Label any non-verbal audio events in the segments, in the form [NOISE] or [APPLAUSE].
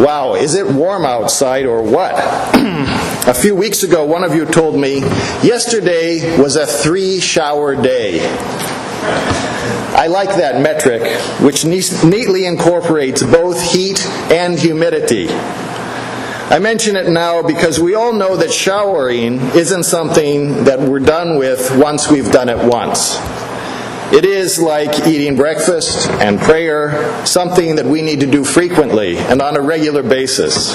Wow, is it warm outside or what? [CLEARS THROAT] a few weeks ago, one of you told me yesterday was a three shower day. I like that metric, which neatly incorporates both heat and humidity. I mention it now because we all know that showering isn't something that we're done with once we've done it once. It is like eating breakfast and prayer, something that we need to do frequently and on a regular basis.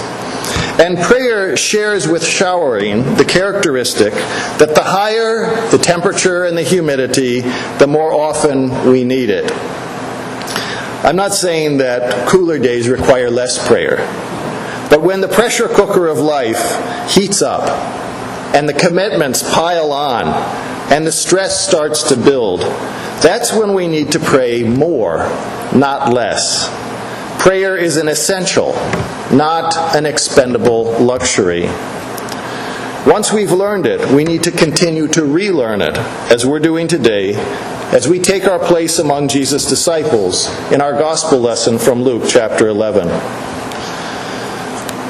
And prayer shares with showering the characteristic that the higher the temperature and the humidity, the more often we need it. I'm not saying that cooler days require less prayer, but when the pressure cooker of life heats up and the commitments pile on and the stress starts to build, that's when we need to pray more, not less. Prayer is an essential, not an expendable luxury. Once we've learned it, we need to continue to relearn it, as we're doing today, as we take our place among Jesus' disciples in our gospel lesson from Luke chapter 11.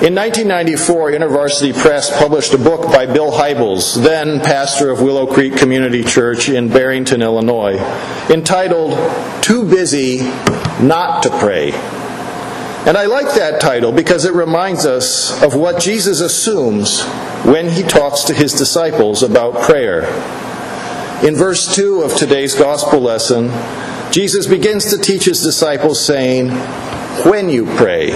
In 1994, InterVarsity Press published a book by Bill Hybels, then pastor of Willow Creek Community Church in Barrington, Illinois, entitled Too Busy Not to Pray. And I like that title because it reminds us of what Jesus assumes when he talks to his disciples about prayer. In verse 2 of today's gospel lesson, Jesus begins to teach his disciples saying, When you pray,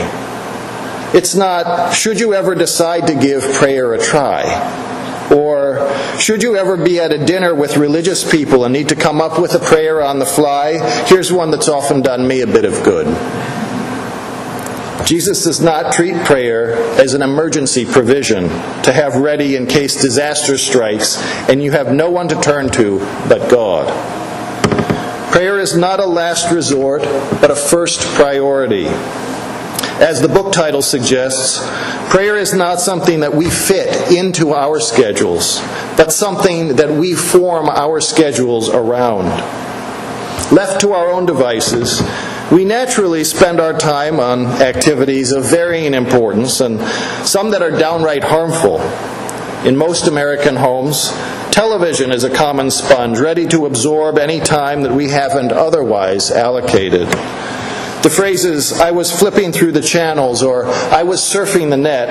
it's not, should you ever decide to give prayer a try? Or, should you ever be at a dinner with religious people and need to come up with a prayer on the fly? Here's one that's often done me a bit of good. Jesus does not treat prayer as an emergency provision to have ready in case disaster strikes and you have no one to turn to but God. Prayer is not a last resort, but a first priority. As the book title suggests, prayer is not something that we fit into our schedules, but something that we form our schedules around. Left to our own devices, we naturally spend our time on activities of varying importance and some that are downright harmful. In most American homes, television is a common sponge ready to absorb any time that we haven't otherwise allocated. The phrases, I was flipping through the channels or I was surfing the net,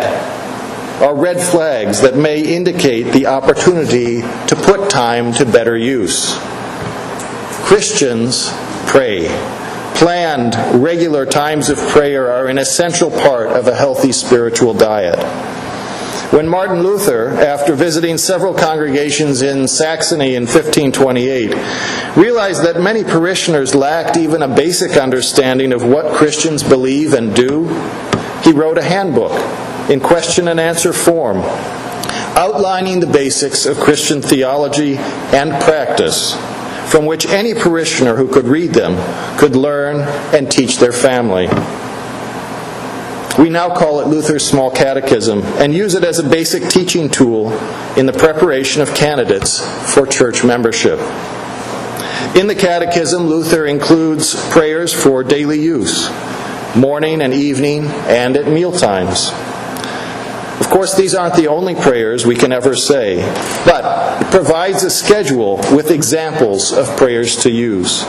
are red flags that may indicate the opportunity to put time to better use. Christians pray. Planned, regular times of prayer are an essential part of a healthy spiritual diet. When Martin Luther, after visiting several congregations in Saxony in 1528, realized that many parishioners lacked even a basic understanding of what Christians believe and do, he wrote a handbook in question and answer form, outlining the basics of Christian theology and practice, from which any parishioner who could read them could learn and teach their family. We now call it Luther's Small Catechism and use it as a basic teaching tool in the preparation of candidates for church membership. In the Catechism, Luther includes prayers for daily use, morning and evening, and at meal times. Of course, these aren't the only prayers we can ever say, but it provides a schedule with examples of prayers to use.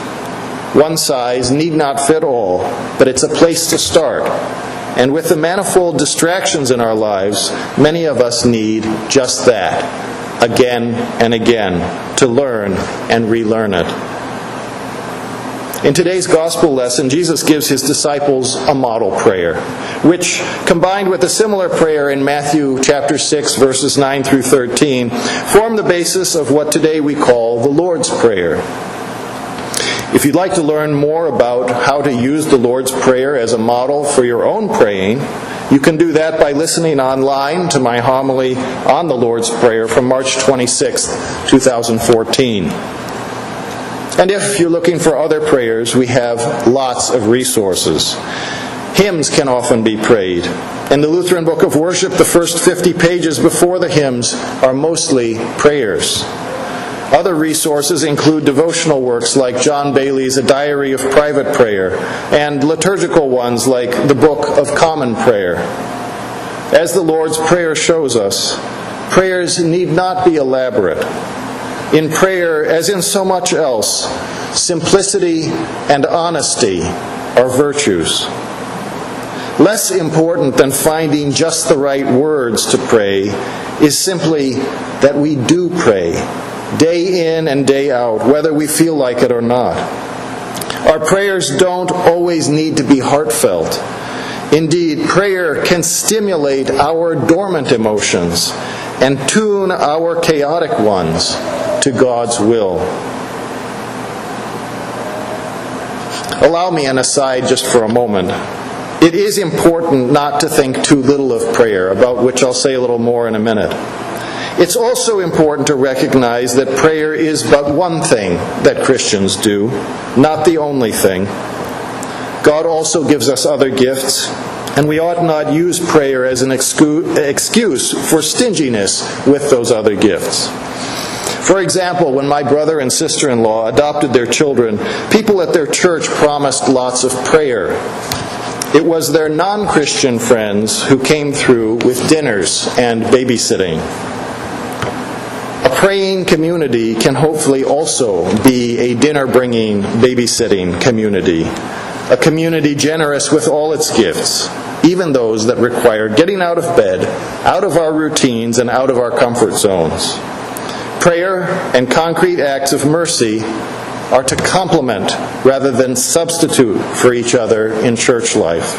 One size need not fit all, but it's a place to start and with the manifold distractions in our lives, many of us need just that again and again to learn and relearn it. In today's gospel lesson, Jesus gives his disciples a model prayer, which, combined with a similar prayer in Matthew chapter 6, verses 9 through 13, form the basis of what today we call the Lord's Prayer. If you'd like to learn more about how to use the Lord's Prayer as a model for your own praying, you can do that by listening online to my homily on the Lord's Prayer from March 26, 2014. And if you're looking for other prayers, we have lots of resources. Hymns can often be prayed. In the Lutheran Book of Worship, the first 50 pages before the hymns are mostly prayers. Other resources include devotional works like John Baillie's A Diary of Private Prayer and liturgical ones like the Book of Common Prayer. As the Lord's Prayer shows us, prayers need not be elaborate. In prayer, as in so much else, simplicity and honesty are virtues. Less important than finding just the right words to pray is simply that we do pray, day in and day out, whether we feel like it or not. Our prayers don't always need to be heartfelt. Indeed, prayer can stimulate our dormant emotions and tune our chaotic ones to God's will. Allow me an aside just for a moment. It is important not to think too little of prayer, about which I'll say a little more in a minute. It's also important to recognize that prayer is but one thing that Christians do, not the only thing. God also gives us other gifts, and we ought not use prayer as an excuse for stinginess with those other gifts. For example, when my brother and sister in law adopted their children, people at their church promised lots of prayer. It was their non Christian friends who came through with dinners and babysitting. A praying community can hopefully also be a dinner bringing, babysitting community. A community generous with all its gifts, even those that require getting out of bed, out of our routines, and out of our comfort zones. Prayer and concrete acts of mercy are to complement rather than substitute for each other in church life.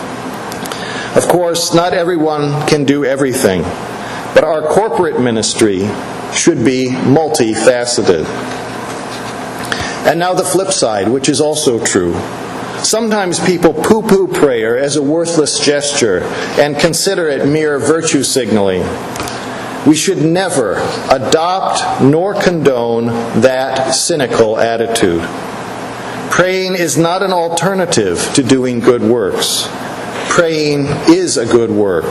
Of course, not everyone can do everything, but our corporate ministry should be multifaceted. And now the flip side, which is also true. Sometimes people poo poo prayer as a worthless gesture and consider it mere virtue signaling. We should never adopt nor condone that cynical attitude. Praying is not an alternative to doing good works. Praying is a good work,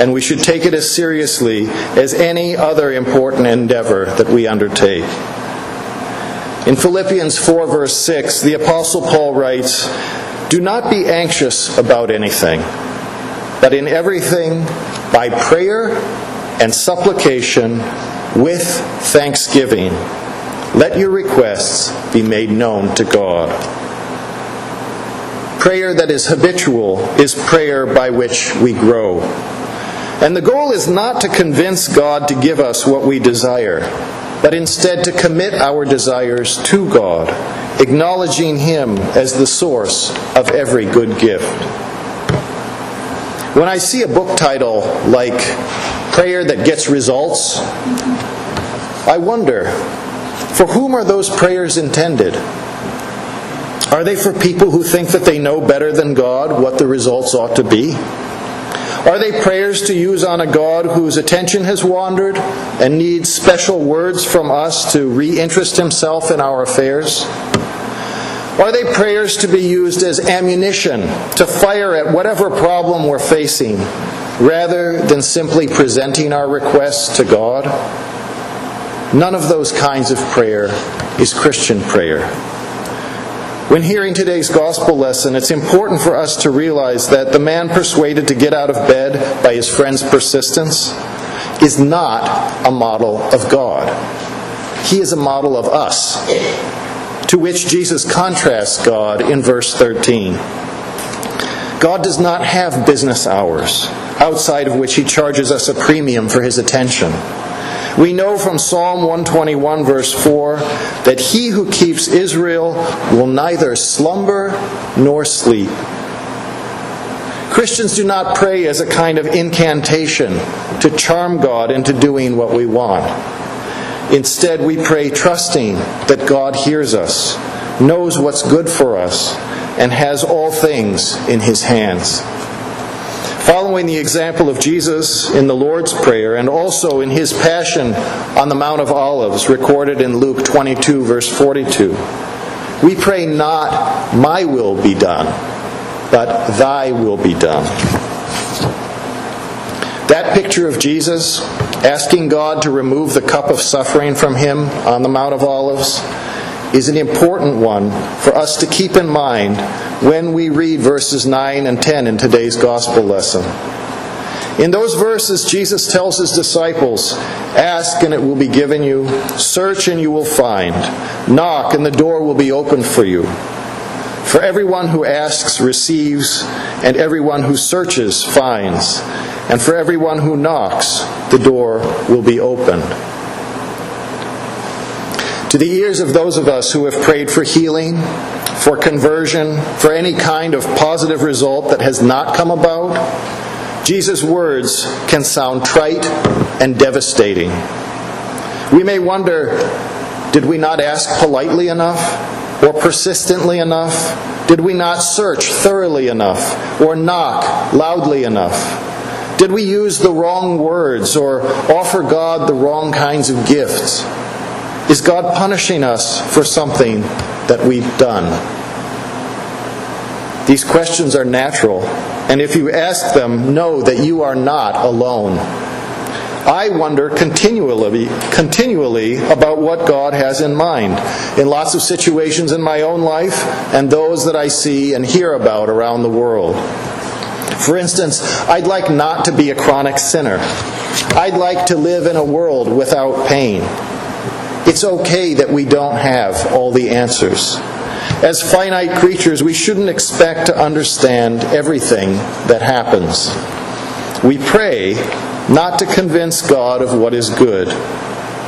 and we should take it as seriously as any other important endeavor that we undertake. In Philippians 4, verse 6, the Apostle Paul writes, Do not be anxious about anything, but in everything, by prayer and supplication with thanksgiving. Let your requests be made known to God. Prayer that is habitual is prayer by which we grow. And the goal is not to convince God to give us what we desire, but instead to commit our desires to God, acknowledging Him as the source of every good gift. When I see a book title like prayer that gets results, I wonder for whom are those prayers intended? Are they for people who think that they know better than God what the results ought to be? Are they prayers to use on a God whose attention has wandered and needs special words from us to reinterest himself in our affairs? Are they prayers to be used as ammunition to fire at whatever problem we're facing rather than simply presenting our requests to God? None of those kinds of prayer is Christian prayer. When hearing today's gospel lesson, it's important for us to realize that the man persuaded to get out of bed by his friend's persistence is not a model of God. He is a model of us, to which Jesus contrasts God in verse 13. God does not have business hours outside of which he charges us a premium for his attention. We know from Psalm 121, verse 4, that he who keeps Israel will neither slumber nor sleep. Christians do not pray as a kind of incantation to charm God into doing what we want. Instead, we pray trusting that God hears us, knows what's good for us, and has all things in his hands. Following the example of Jesus in the Lord's Prayer and also in his passion on the Mount of Olives, recorded in Luke 22, verse 42, we pray not, My will be done, but Thy will be done. That picture of Jesus asking God to remove the cup of suffering from him on the Mount of Olives, is an important one for us to keep in mind when we read verses 9 and 10 in today's gospel lesson. In those verses, Jesus tells his disciples, Ask and it will be given you, search and you will find, knock and the door will be opened for you. For everyone who asks receives, and everyone who searches finds, and for everyone who knocks, the door will be opened. To the ears of those of us who have prayed for healing, for conversion, for any kind of positive result that has not come about, Jesus' words can sound trite and devastating. We may wonder did we not ask politely enough or persistently enough? Did we not search thoroughly enough or knock loudly enough? Did we use the wrong words or offer God the wrong kinds of gifts? Is God punishing us for something that we've done? These questions are natural and if you ask them, know that you are not alone. I wonder continually, continually about what God has in mind in lots of situations in my own life and those that I see and hear about around the world. For instance, I'd like not to be a chronic sinner. I'd like to live in a world without pain. It's okay that we don't have all the answers. As finite creatures, we shouldn't expect to understand everything that happens. We pray not to convince God of what is good,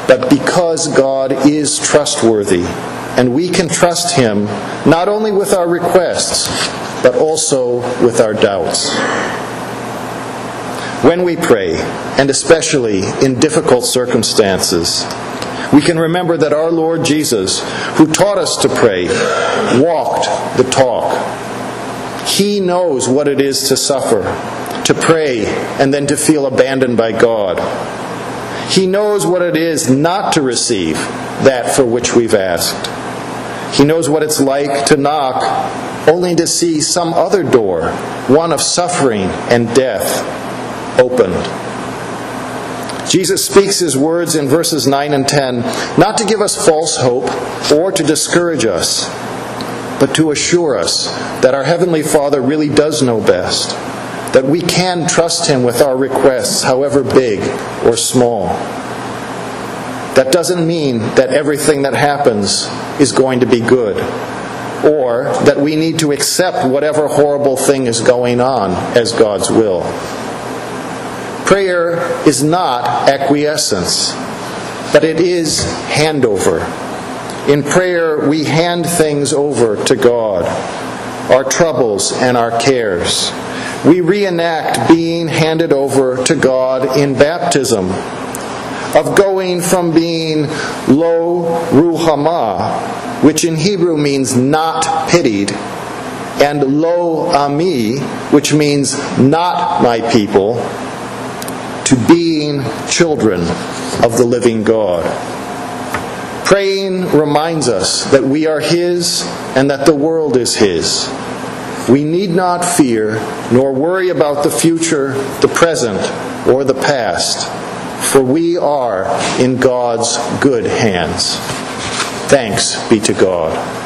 but because God is trustworthy, and we can trust Him not only with our requests, but also with our doubts. When we pray, and especially in difficult circumstances, we can remember that our Lord Jesus, who taught us to pray, walked the talk. He knows what it is to suffer, to pray, and then to feel abandoned by God. He knows what it is not to receive that for which we've asked. He knows what it's like to knock only to see some other door, one of suffering and death, opened. Jesus speaks his words in verses 9 and 10 not to give us false hope or to discourage us, but to assure us that our Heavenly Father really does know best, that we can trust Him with our requests, however big or small. That doesn't mean that everything that happens is going to be good, or that we need to accept whatever horrible thing is going on as God's will. Prayer is not acquiescence, but it is handover. In prayer, we hand things over to God, our troubles and our cares. We reenact being handed over to God in baptism, of going from being lo ruhama, which in Hebrew means not pitied, and lo ami, which means not my people, to being children of the living God. Praying reminds us that we are His and that the world is His. We need not fear nor worry about the future, the present, or the past, for we are in God's good hands. Thanks be to God.